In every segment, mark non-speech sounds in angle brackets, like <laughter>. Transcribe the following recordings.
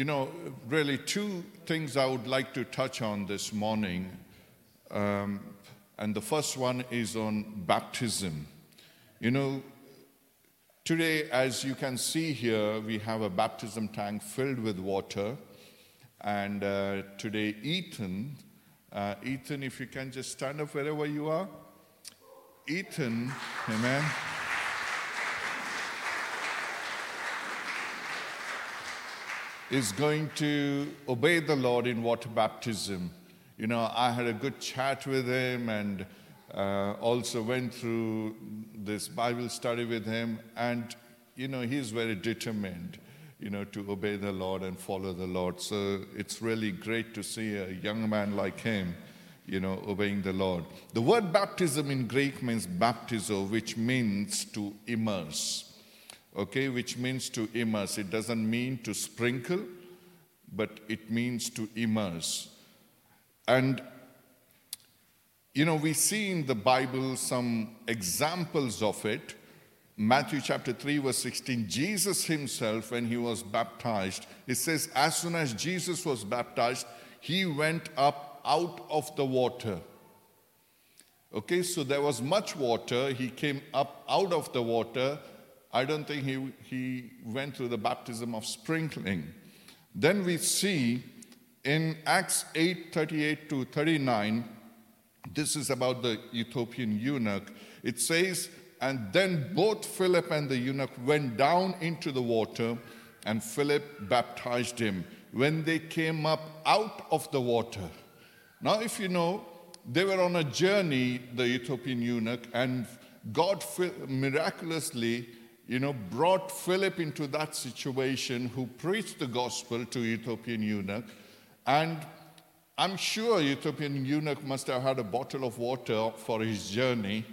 You know, really, two things I would like to touch on this morning. Um, and the first one is on baptism. You know, today, as you can see here, we have a baptism tank filled with water. And uh, today, Ethan, uh, Ethan, if you can just stand up wherever you are. Ethan, amen. Is going to obey the Lord in water baptism. You know, I had a good chat with him and uh, also went through this Bible study with him. And, you know, he's very determined, you know, to obey the Lord and follow the Lord. So it's really great to see a young man like him, you know, obeying the Lord. The word baptism in Greek means baptizo, which means to immerse okay, which means to immerse. It doesn't mean to sprinkle, but it means to immerse. And, you know, we see in the Bible some examples of it. Matthew chapter 3, verse 16, Jesus himself, when he was baptized, it says, as soon as Jesus was baptized, he went up out of the water. Okay, so there was much water. He came up out of the water I don't think he, he went through the baptism of sprinkling. Then we see in Acts 8 38 to 39, this is about the Ethiopian eunuch. It says, And then both Philip and the eunuch went down into the water, and Philip baptized him when they came up out of the water. Now, if you know, they were on a journey, the Ethiopian eunuch, and God miraculously you know, brought Philip into that situation who preached the gospel to Ethiopian eunuch. And I'm sure Ethiopian eunuch must have had a bottle of water for his journey.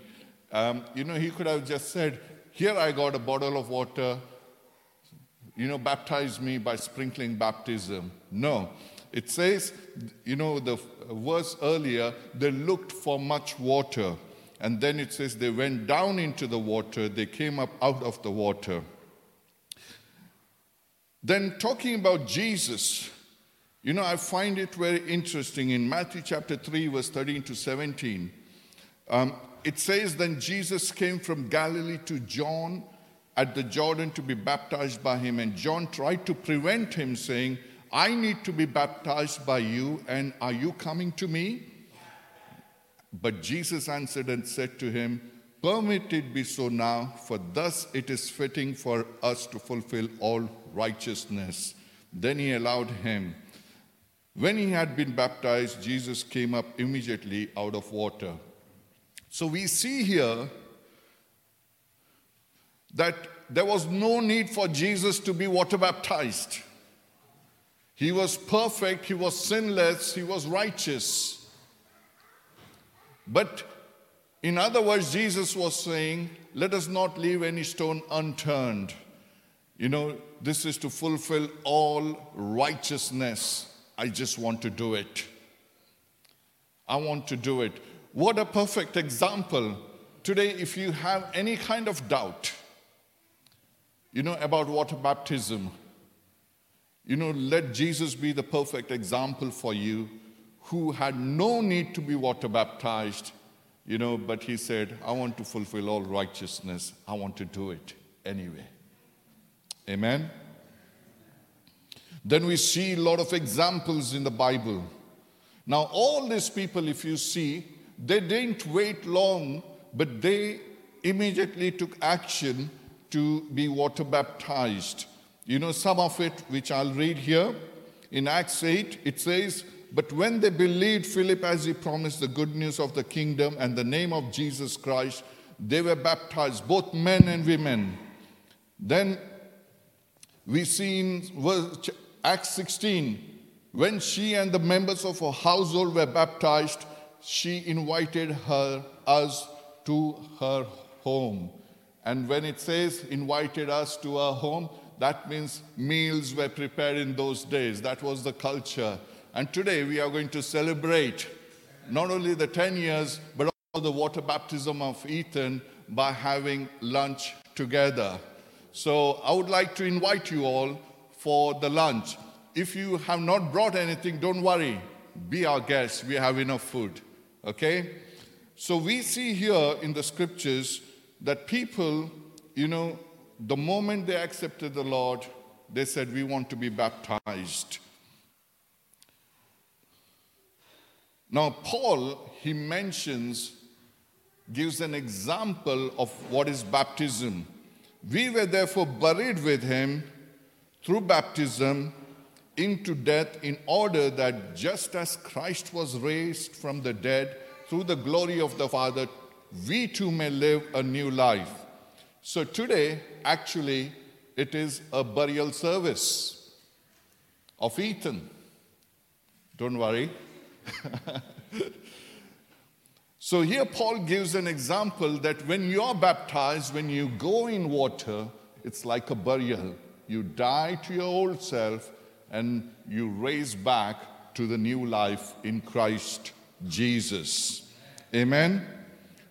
Um, you know, he could have just said, Here I got a bottle of water, you know, baptize me by sprinkling baptism. No. It says, you know, the verse earlier, they looked for much water. And then it says they went down into the water, they came up out of the water. Then, talking about Jesus, you know, I find it very interesting in Matthew chapter 3, verse 13 to 17. Um, it says, Then Jesus came from Galilee to John at the Jordan to be baptized by him. And John tried to prevent him, saying, I need to be baptized by you, and are you coming to me? But Jesus answered and said to him, Permit it be so now, for thus it is fitting for us to fulfill all righteousness. Then he allowed him. When he had been baptized, Jesus came up immediately out of water. So we see here that there was no need for Jesus to be water baptized. He was perfect, he was sinless, he was righteous. But in other words, Jesus was saying, let us not leave any stone unturned. You know, this is to fulfill all righteousness. I just want to do it. I want to do it. What a perfect example. Today, if you have any kind of doubt, you know, about water baptism, you know, let Jesus be the perfect example for you who had no need to be water baptized, you know, but he said, I want to fulfill all righteousness. I want to do it anyway. Amen. Then we see a lot of examples in the Bible. Now, all these people, if you see, they didn't wait long, but they immediately took action to be water baptized. You know, some of it, which I'll read here. In Acts 8, it says, but when they believed Philip as he promised the good news of the kingdom and the name of Jesus Christ, they were baptized, both men and women. Then we see in Acts 16, when she and the members of her household were baptized, she invited her us to her home. And when it says invited us to her home, that means meals were prepared in those days. That was the culture. And today we are going to celebrate not only the 10 years, but also the water baptism of Ethan by having lunch together. So I would like to invite you all for the lunch. if you have not brought anything, don't worry. Be our guests. We have enough food. Okay? So we see here in the scriptures that people, you know, the moment they accepted the Lord, they said, We want to be baptized. Now, Paul, he mentions, gives an example of what is baptism. We were therefore buried with him through baptism into death, in order that just as Christ was raised from the dead through the glory of the Father, we too may live a new life. So today, actually, it is a burial service of Ethan. Don't worry. <laughs> so here Paul gives an example that when you're baptized, when you go in water, it's like a burial. You die to your old self and you raise back to the new life in Christ Jesus. Amen.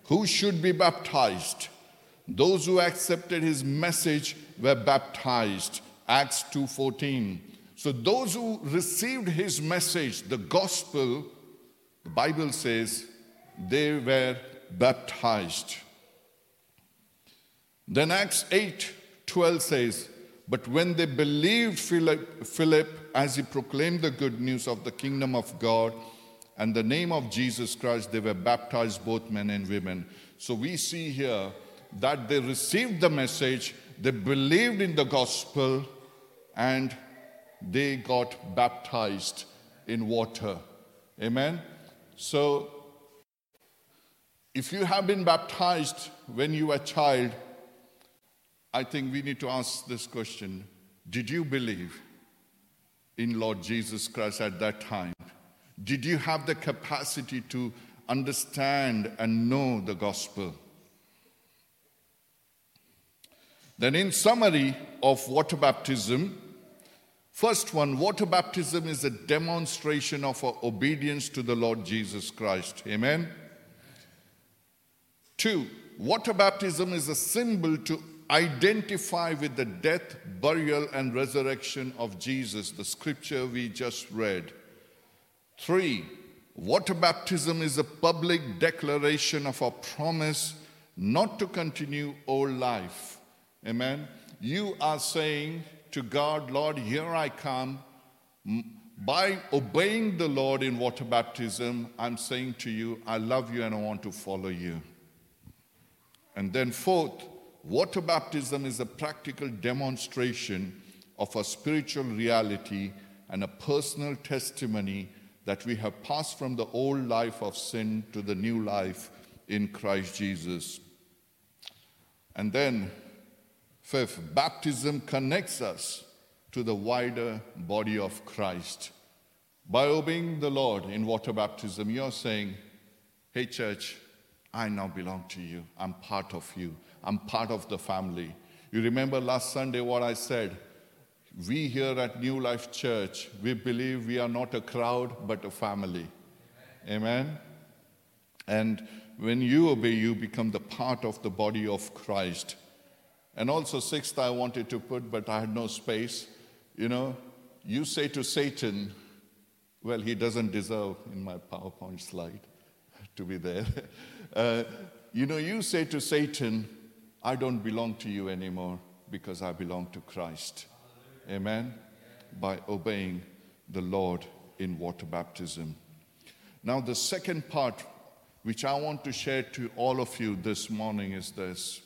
Who should be baptized? Those who accepted his message were baptized. Acts 2:14. So those who received his message, the gospel, the Bible says they were baptized. Then Acts 8:12 says, but when they believed Philip, Philip as he proclaimed the good news of the kingdom of God and the name of Jesus Christ, they were baptized, both men and women. So we see here that they received the message, they believed in the gospel, and they got baptized in water. Amen? So, if you have been baptized when you were a child, I think we need to ask this question Did you believe in Lord Jesus Christ at that time? Did you have the capacity to understand and know the gospel? Then, in summary of water baptism, first one, water baptism is a demonstration of our obedience to the Lord Jesus Christ. Amen. Two, water baptism is a symbol to identify with the death, burial, and resurrection of Jesus, the scripture we just read. Three, water baptism is a public declaration of our promise not to continue old life Amen. You are saying to God, Lord, here I come. By obeying the Lord in water baptism, I'm saying to you, I love you and I want to follow you. And then, fourth, water baptism is a practical demonstration of a spiritual reality and a personal testimony that we have passed from the old life of sin to the new life in Christ Jesus. And then, Fifth, baptism connects us to the wider body of Christ. By obeying the Lord in water baptism, you're saying, Hey, church, I now belong to you. I'm part of you. I'm part of the family. You remember last Sunday what I said? We here at New Life Church, we believe we are not a crowd, but a family. Amen? And when you obey, you become the part of the body of Christ. And also, sixth, I wanted to put, but I had no space. You know, you say to Satan, well, he doesn't deserve in my PowerPoint slide to be there. <laughs> Uh, you know, you say to Satan, I don't belong to you anymore because I belong to Christ. Amen? By obeying the Lord in water baptism. Now, the second part, which I want to share to all of you this morning, is this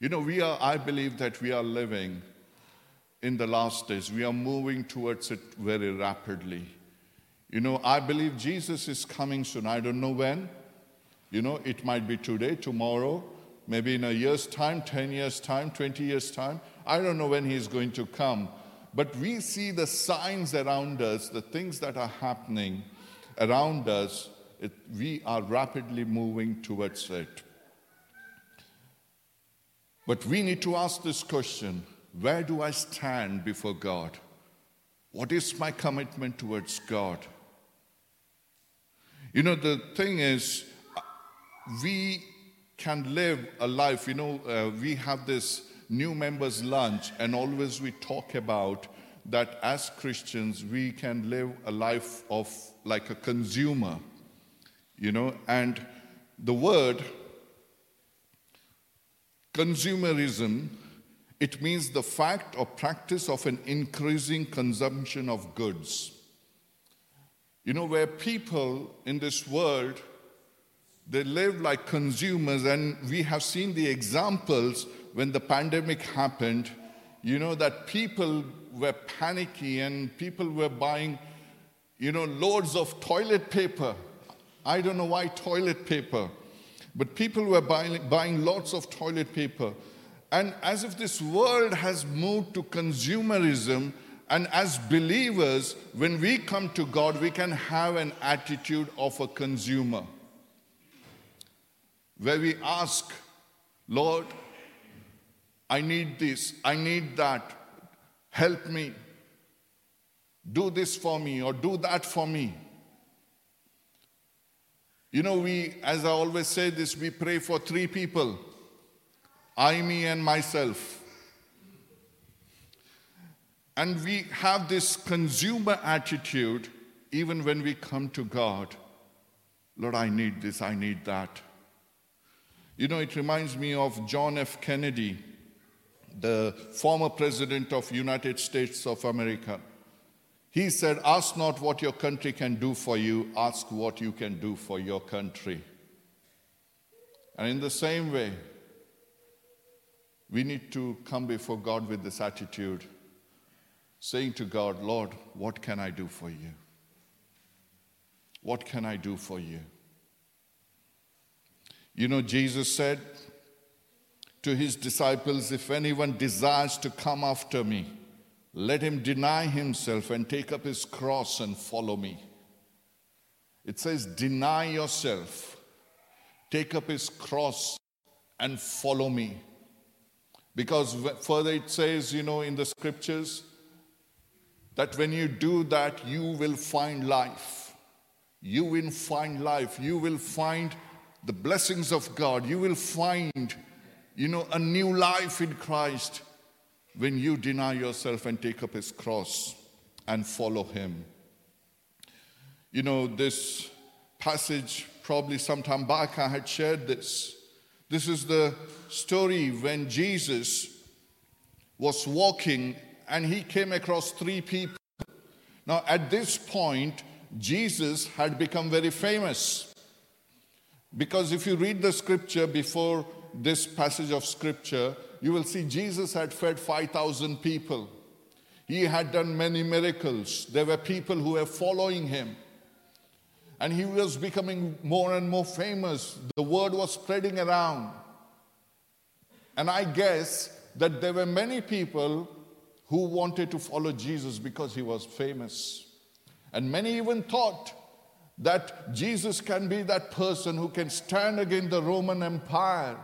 you know, we are, I believe that we are living in the last days. We are moving towards it very rapidly. You know, I believe Jesus is coming soon. I don't know when. You know, it might be today, tomorrow, maybe in a year's time, 10 years' time, 20 years' time. I don't know when he's going to come. But we see the signs around us, the things that are happening around us. It, we are rapidly moving towards it. But we need to ask this question where do I stand before God? What is my commitment towards God? You know, the thing is, we can live a life, you know, uh, we have this new members' lunch, and always we talk about that as Christians we can live a life of like a consumer, you know, and the word consumerism it means the fact or practice of an increasing consumption of goods. You know, where people in this world they live like consumers, and we have seen the examples when the pandemic happened. You know, that people were panicky and people were buying, you know, loads of toilet paper. I don't know why toilet paper, but people were buying, buying lots of toilet paper. And as if this world has moved to consumerism, and as believers, when we come to God, we can have an attitude of a consumer where we ask, Lord, I need this, I need that, help me, do this for me, or do that for me. You know, we, as I always say this, we pray for three people I, me, and myself. And we have this consumer attitude even when we come to God. Lord, I need this, I need that. You know, it reminds me of John F. Kennedy, the former president of United States of America. He said, Ask not what your country can do for you, ask what you can do for your country. And in the same way, we need to come before God with this attitude, saying to God, Lord, what can I do for you? What can I do for you? You know, Jesus said to his disciples, If anyone desires to come after me, let him deny himself and take up his cross and follow me. It says, Deny yourself, take up his cross and follow me. Because further it says, you know, in the scriptures, that when you do that, you will find life. You will find life. You will find the blessings of God. You will find, you know, a new life in Christ when you deny yourself and take up his cross and follow him. You know, this passage, probably sometime back, I had shared this. This is the story when Jesus was walking and he came across three people. Now, at this point, Jesus had become very famous. Because if you read the scripture before this passage of scripture, you will see Jesus had fed 5,000 people. He had done many miracles. There were people who were following him. And he was becoming more and more famous. The word was spreading around. And I guess that there were many people who wanted to follow Jesus because he was famous. And many even thought that Jesus can be that person who can stand against the Roman Empire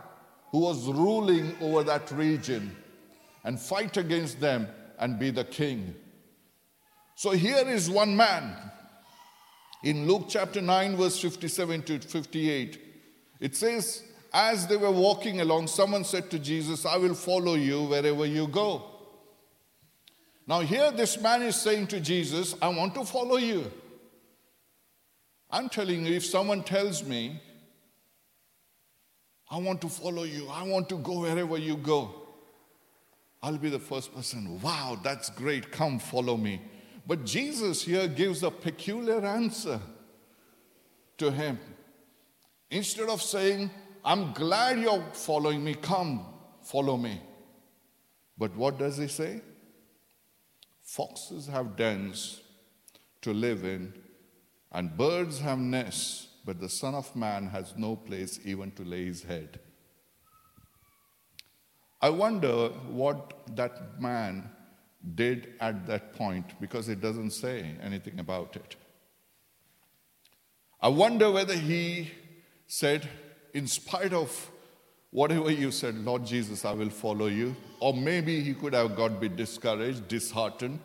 who was ruling over that region and fight against them and be the king. So here is one man in Luke chapter 9, verse 57 to 58. It says, As they were walking along, someone said to Jesus, I will follow you wherever you go. Now, here this man is saying to Jesus, I want to follow you. I'm telling you, if someone tells me, I want to follow you, I want to go wherever you go, I'll be the first person. Wow, that's great, come follow me. But Jesus here gives a peculiar answer to him. Instead of saying, I'm glad you're following me, come follow me. But what does he say? Foxes have dens to live in and birds have nests, but the Son of Man has no place even to lay his head. I wonder what that man did at that point because it doesn't say anything about it. I wonder whether he said, in spite of whatever you said, Lord Jesus, I will follow you. Or maybe he could have got a bit discouraged, disheartened,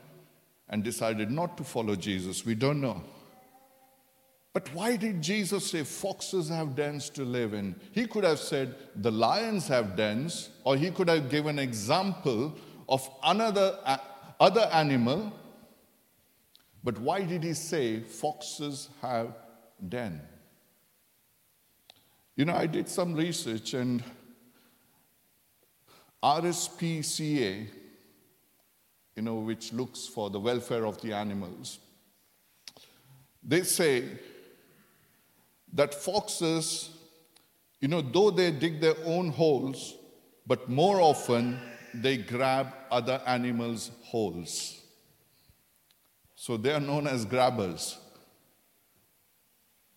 and decided not to follow Jesus. We don't know. But why did Jesus say foxes have dens to live in? He could have said the lions have dens, or he could have given an example of another, other animal, but why did he say foxes have den? You know, I did some research and RSPCA, you know, which looks for the welfare of the animals, they say that foxes, you know, though they dig their own holes, but more often they grab other animals' holes. So they are known as grabbers.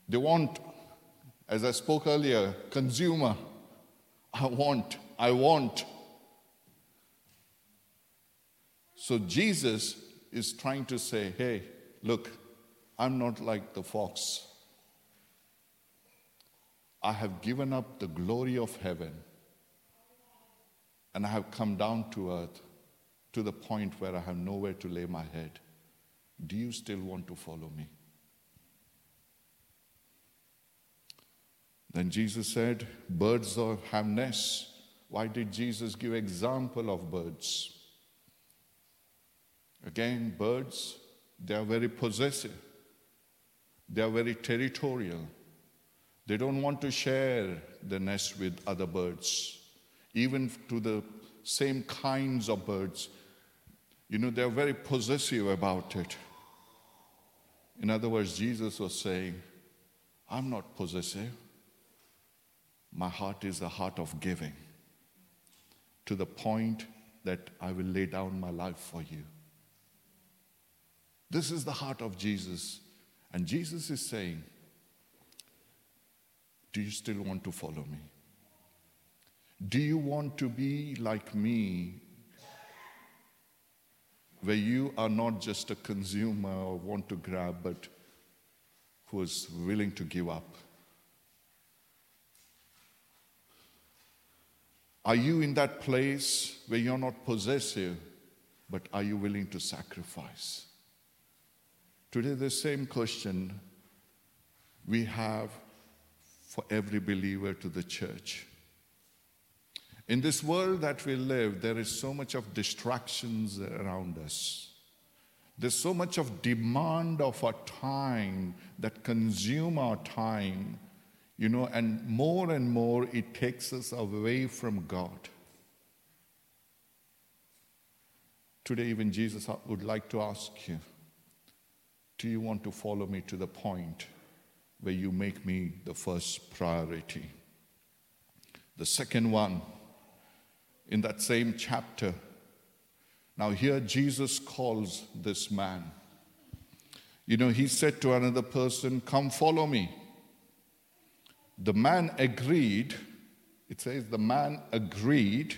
They want, as I spoke earlier, consumer. I want, I want. So Jesus is trying to say, hey, look, I'm not like the fox. I have given up the glory of heaven and I have come down to earth to the point where I have nowhere to lay my head. Do you still want to follow me? Then Jesus said, Birds have nests. Why did Jesus give example of birds? Again, birds, they are very possessive. They are very territorial. They don't want to share the nest with other birds, even to the same kinds of birds. You know, they're very possessive about it. In other words, Jesus was saying, I'm not possessive. My heart is a heart of giving to the point that I will lay down my life for you. This is the heart of Jesus. And Jesus is saying, Do you still want to follow me? Do you want to be like me, where you are not just a consumer or want to grab, but who is willing to give up? Are you in that place where you're not possessive, but are you willing to sacrifice? Today, the same question we have for every believer to the church. In this world that we live, there is so much of distractions around us. There's so much of demand of our time that consume our time, you know, and more and more it takes us away from God. Today, even Jesus would like to ask you do you want to follow me to the point where you make me the first priority? The second one, in that same chapter, now here Jesus calls this man. You know, he said to another person, Come follow me. The man agreed. It says the man agreed,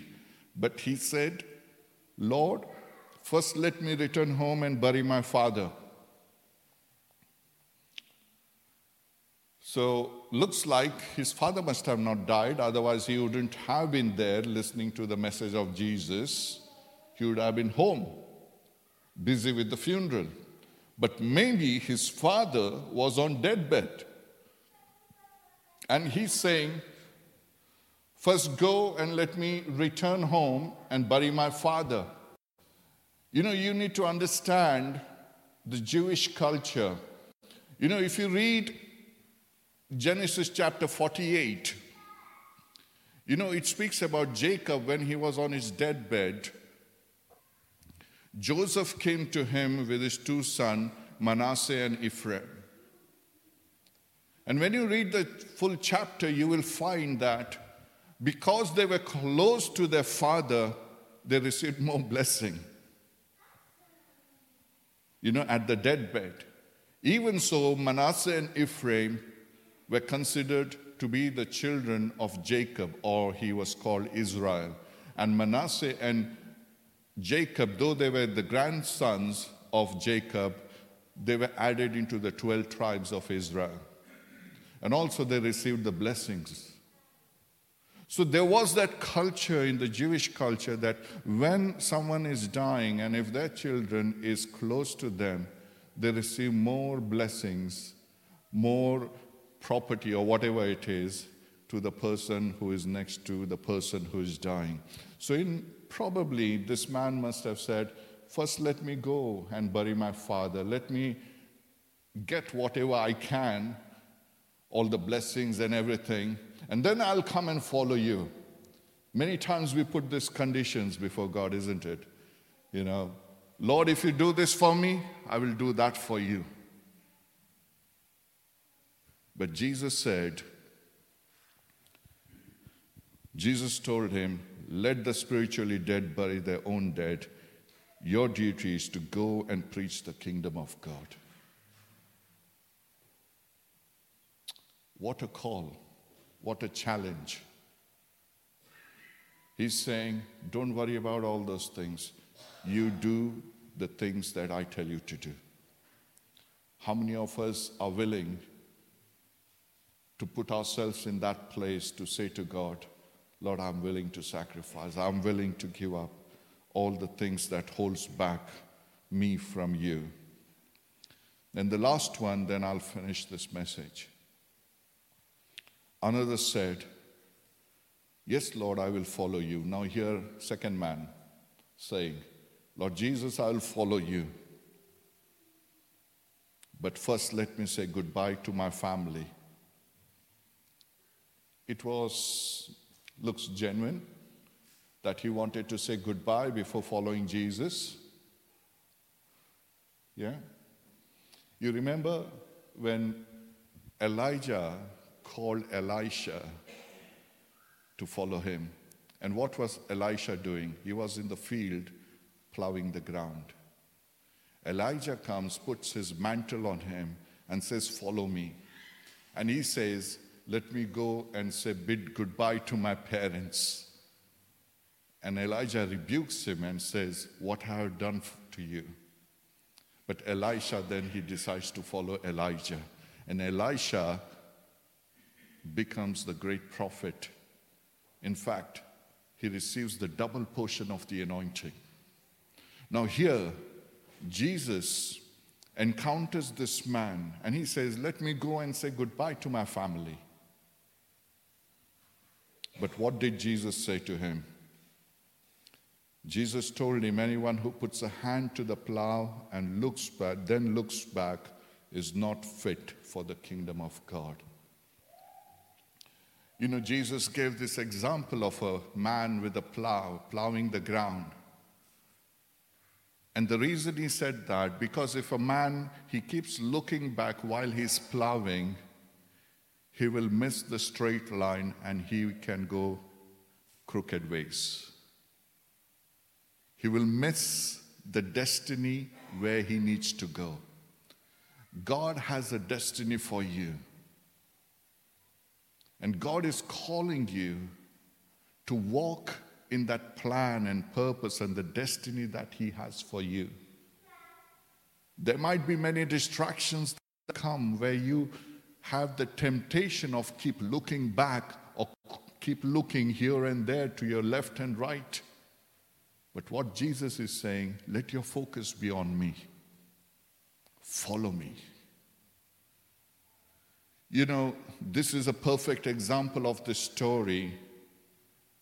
but he said, Lord, first let me return home and bury my father. So, looks like his father must have not died, otherwise, he wouldn't have been there listening to the message of Jesus. He would have been home, busy with the funeral. But maybe his father was on deathbed. And he's saying, First go and let me return home and bury my father. You know, you need to understand the Jewish culture. You know, if you read Genesis chapter 48. You know, it speaks about Jacob when he was on his deathbed. Joseph came to him with his two sons, Manasseh and Ephraim. And when you read the full chapter, you will find that because they were close to their father, they received more blessing. You know, at the deathbed. Even so, Manasseh and Ephraim were considered to be the children of Jacob, or he was called Israel. And Manasseh and Jacob, though they were the grandsons of Jacob, they were added into the 12 tribes of Israel. And also they received the blessings. So there was that culture in the Jewish culture that when someone is dying and if their children is close to them, they receive more blessings, more property or whatever it is to the person who is next to the person who is dying. So, in, probably this man must have said, First, let me go and bury my father. Let me get whatever I can, all the blessings and everything, and then I'll come and follow you. Many times we put these conditions before God, isn't it? You know, Lord, if you do this for me, I will do that for you. But Jesus said, Jesus told him, Let the spiritually dead bury their own dead. Your duty is to go and preach the kingdom of God. What a call. What a challenge. He's saying, Don't worry about all those things. You do the things that I tell you to do. How many of us are willing to put ourselves in that place to say to God, Lord, I'm willing to sacrifice. I'm willing to give up all the things that holds back me from you. And the last one, then I'll finish this message. Another said, Yes, Lord, I will follow you. Now, here, second man saying, Lord Jesus, I will follow you. But first, let me say goodbye to my family. It was looks genuine that he wanted to say goodbye before following Jesus. Yeah? You remember when Elijah called Elisha to follow him. And what was Elisha doing? He was in the field plowing the ground. Elijah comes, puts his mantle on him, and says, Follow me. And he says, let me go and say bid goodbye to my parents. And Elijah rebukes him and says, What have I done to you? But Elisha then he decides to follow Elijah. And Elisha becomes the great prophet. In fact, he receives the double portion of the anointing. Now, here, Jesus encounters this man and he says, Let me go and say goodbye to my family. But what did Jesus say to him? Jesus told him, Anyone who puts a hand to the plow and looks back, then looks back, is not fit for the kingdom of God. You know, Jesus gave this example of a man with a plow plowing the ground. And the reason he said that, because if a man, he keeps looking back while he's plowing, he will miss the straight line and he can go crooked ways. He will miss the destiny where he needs to go. God has a destiny for you. And God is calling you to walk in that plan and purpose and the destiny that He has for you. There might be many distractions that come where you have the temptation of keep looking back or keep looking here and there to your left and right. But what Jesus is saying, let your focus be on me. Follow me. You know, this is a perfect example of this story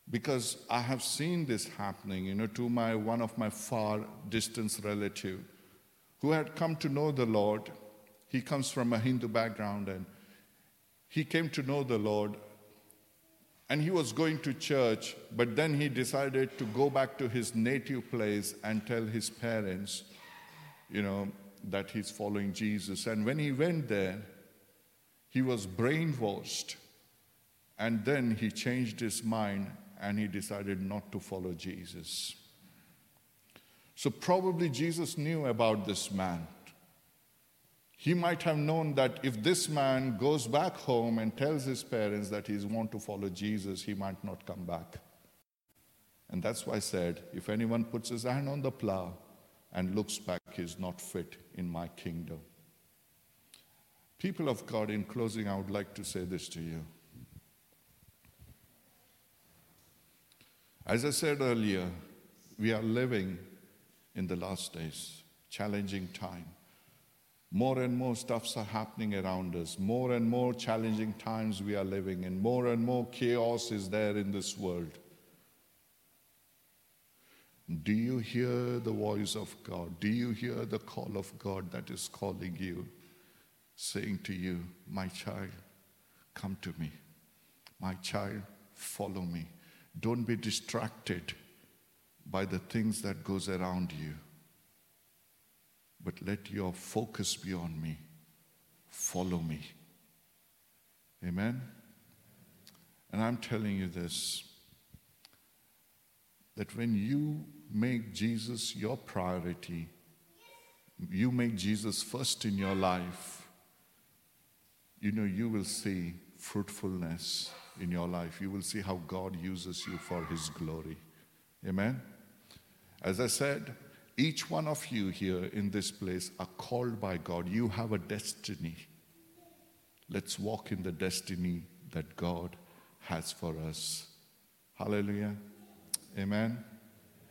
because I have seen this happening, you know, to my one of my far distance relative who had come to know the Lord. He comes from a Hindu background and he came to know the Lord and he was going to church, but then he decided to go back to his native place and tell his parents, you know, that he's following Jesus. And when he went there, he was brainwashed. And then he changed his mind and he decided not to follow Jesus. So, probably Jesus knew about this man. He might have known that if this man goes back home and tells his parents that he's want to follow Jesus, he might not come back. And that's why I said, if anyone puts his hand on the plow and looks back, he's not fit in my kingdom. People of God, in closing, I would like to say this to you. As I said earlier, we are living in the last days, challenging time. More and more stuffs are happening around us. More and more challenging times we are living in. More and more chaos is there in this world. Do you hear the voice of God? Do you hear the call of God that is calling you, saying to you, My child, come to me. My child, follow me. Don't be distracted by the things that goes around you. But let your focus be on me. Follow me. Amen. And I'm telling you this that when you make Jesus your priority, you make Jesus first in your life, you know, you will see fruitfulness in your life. You will see how God uses you for His glory. Amen. As I said, each one of you here in this place are called by God. You have a destiny. Let's walk in the destiny that God has for us. Hallelujah. Amen.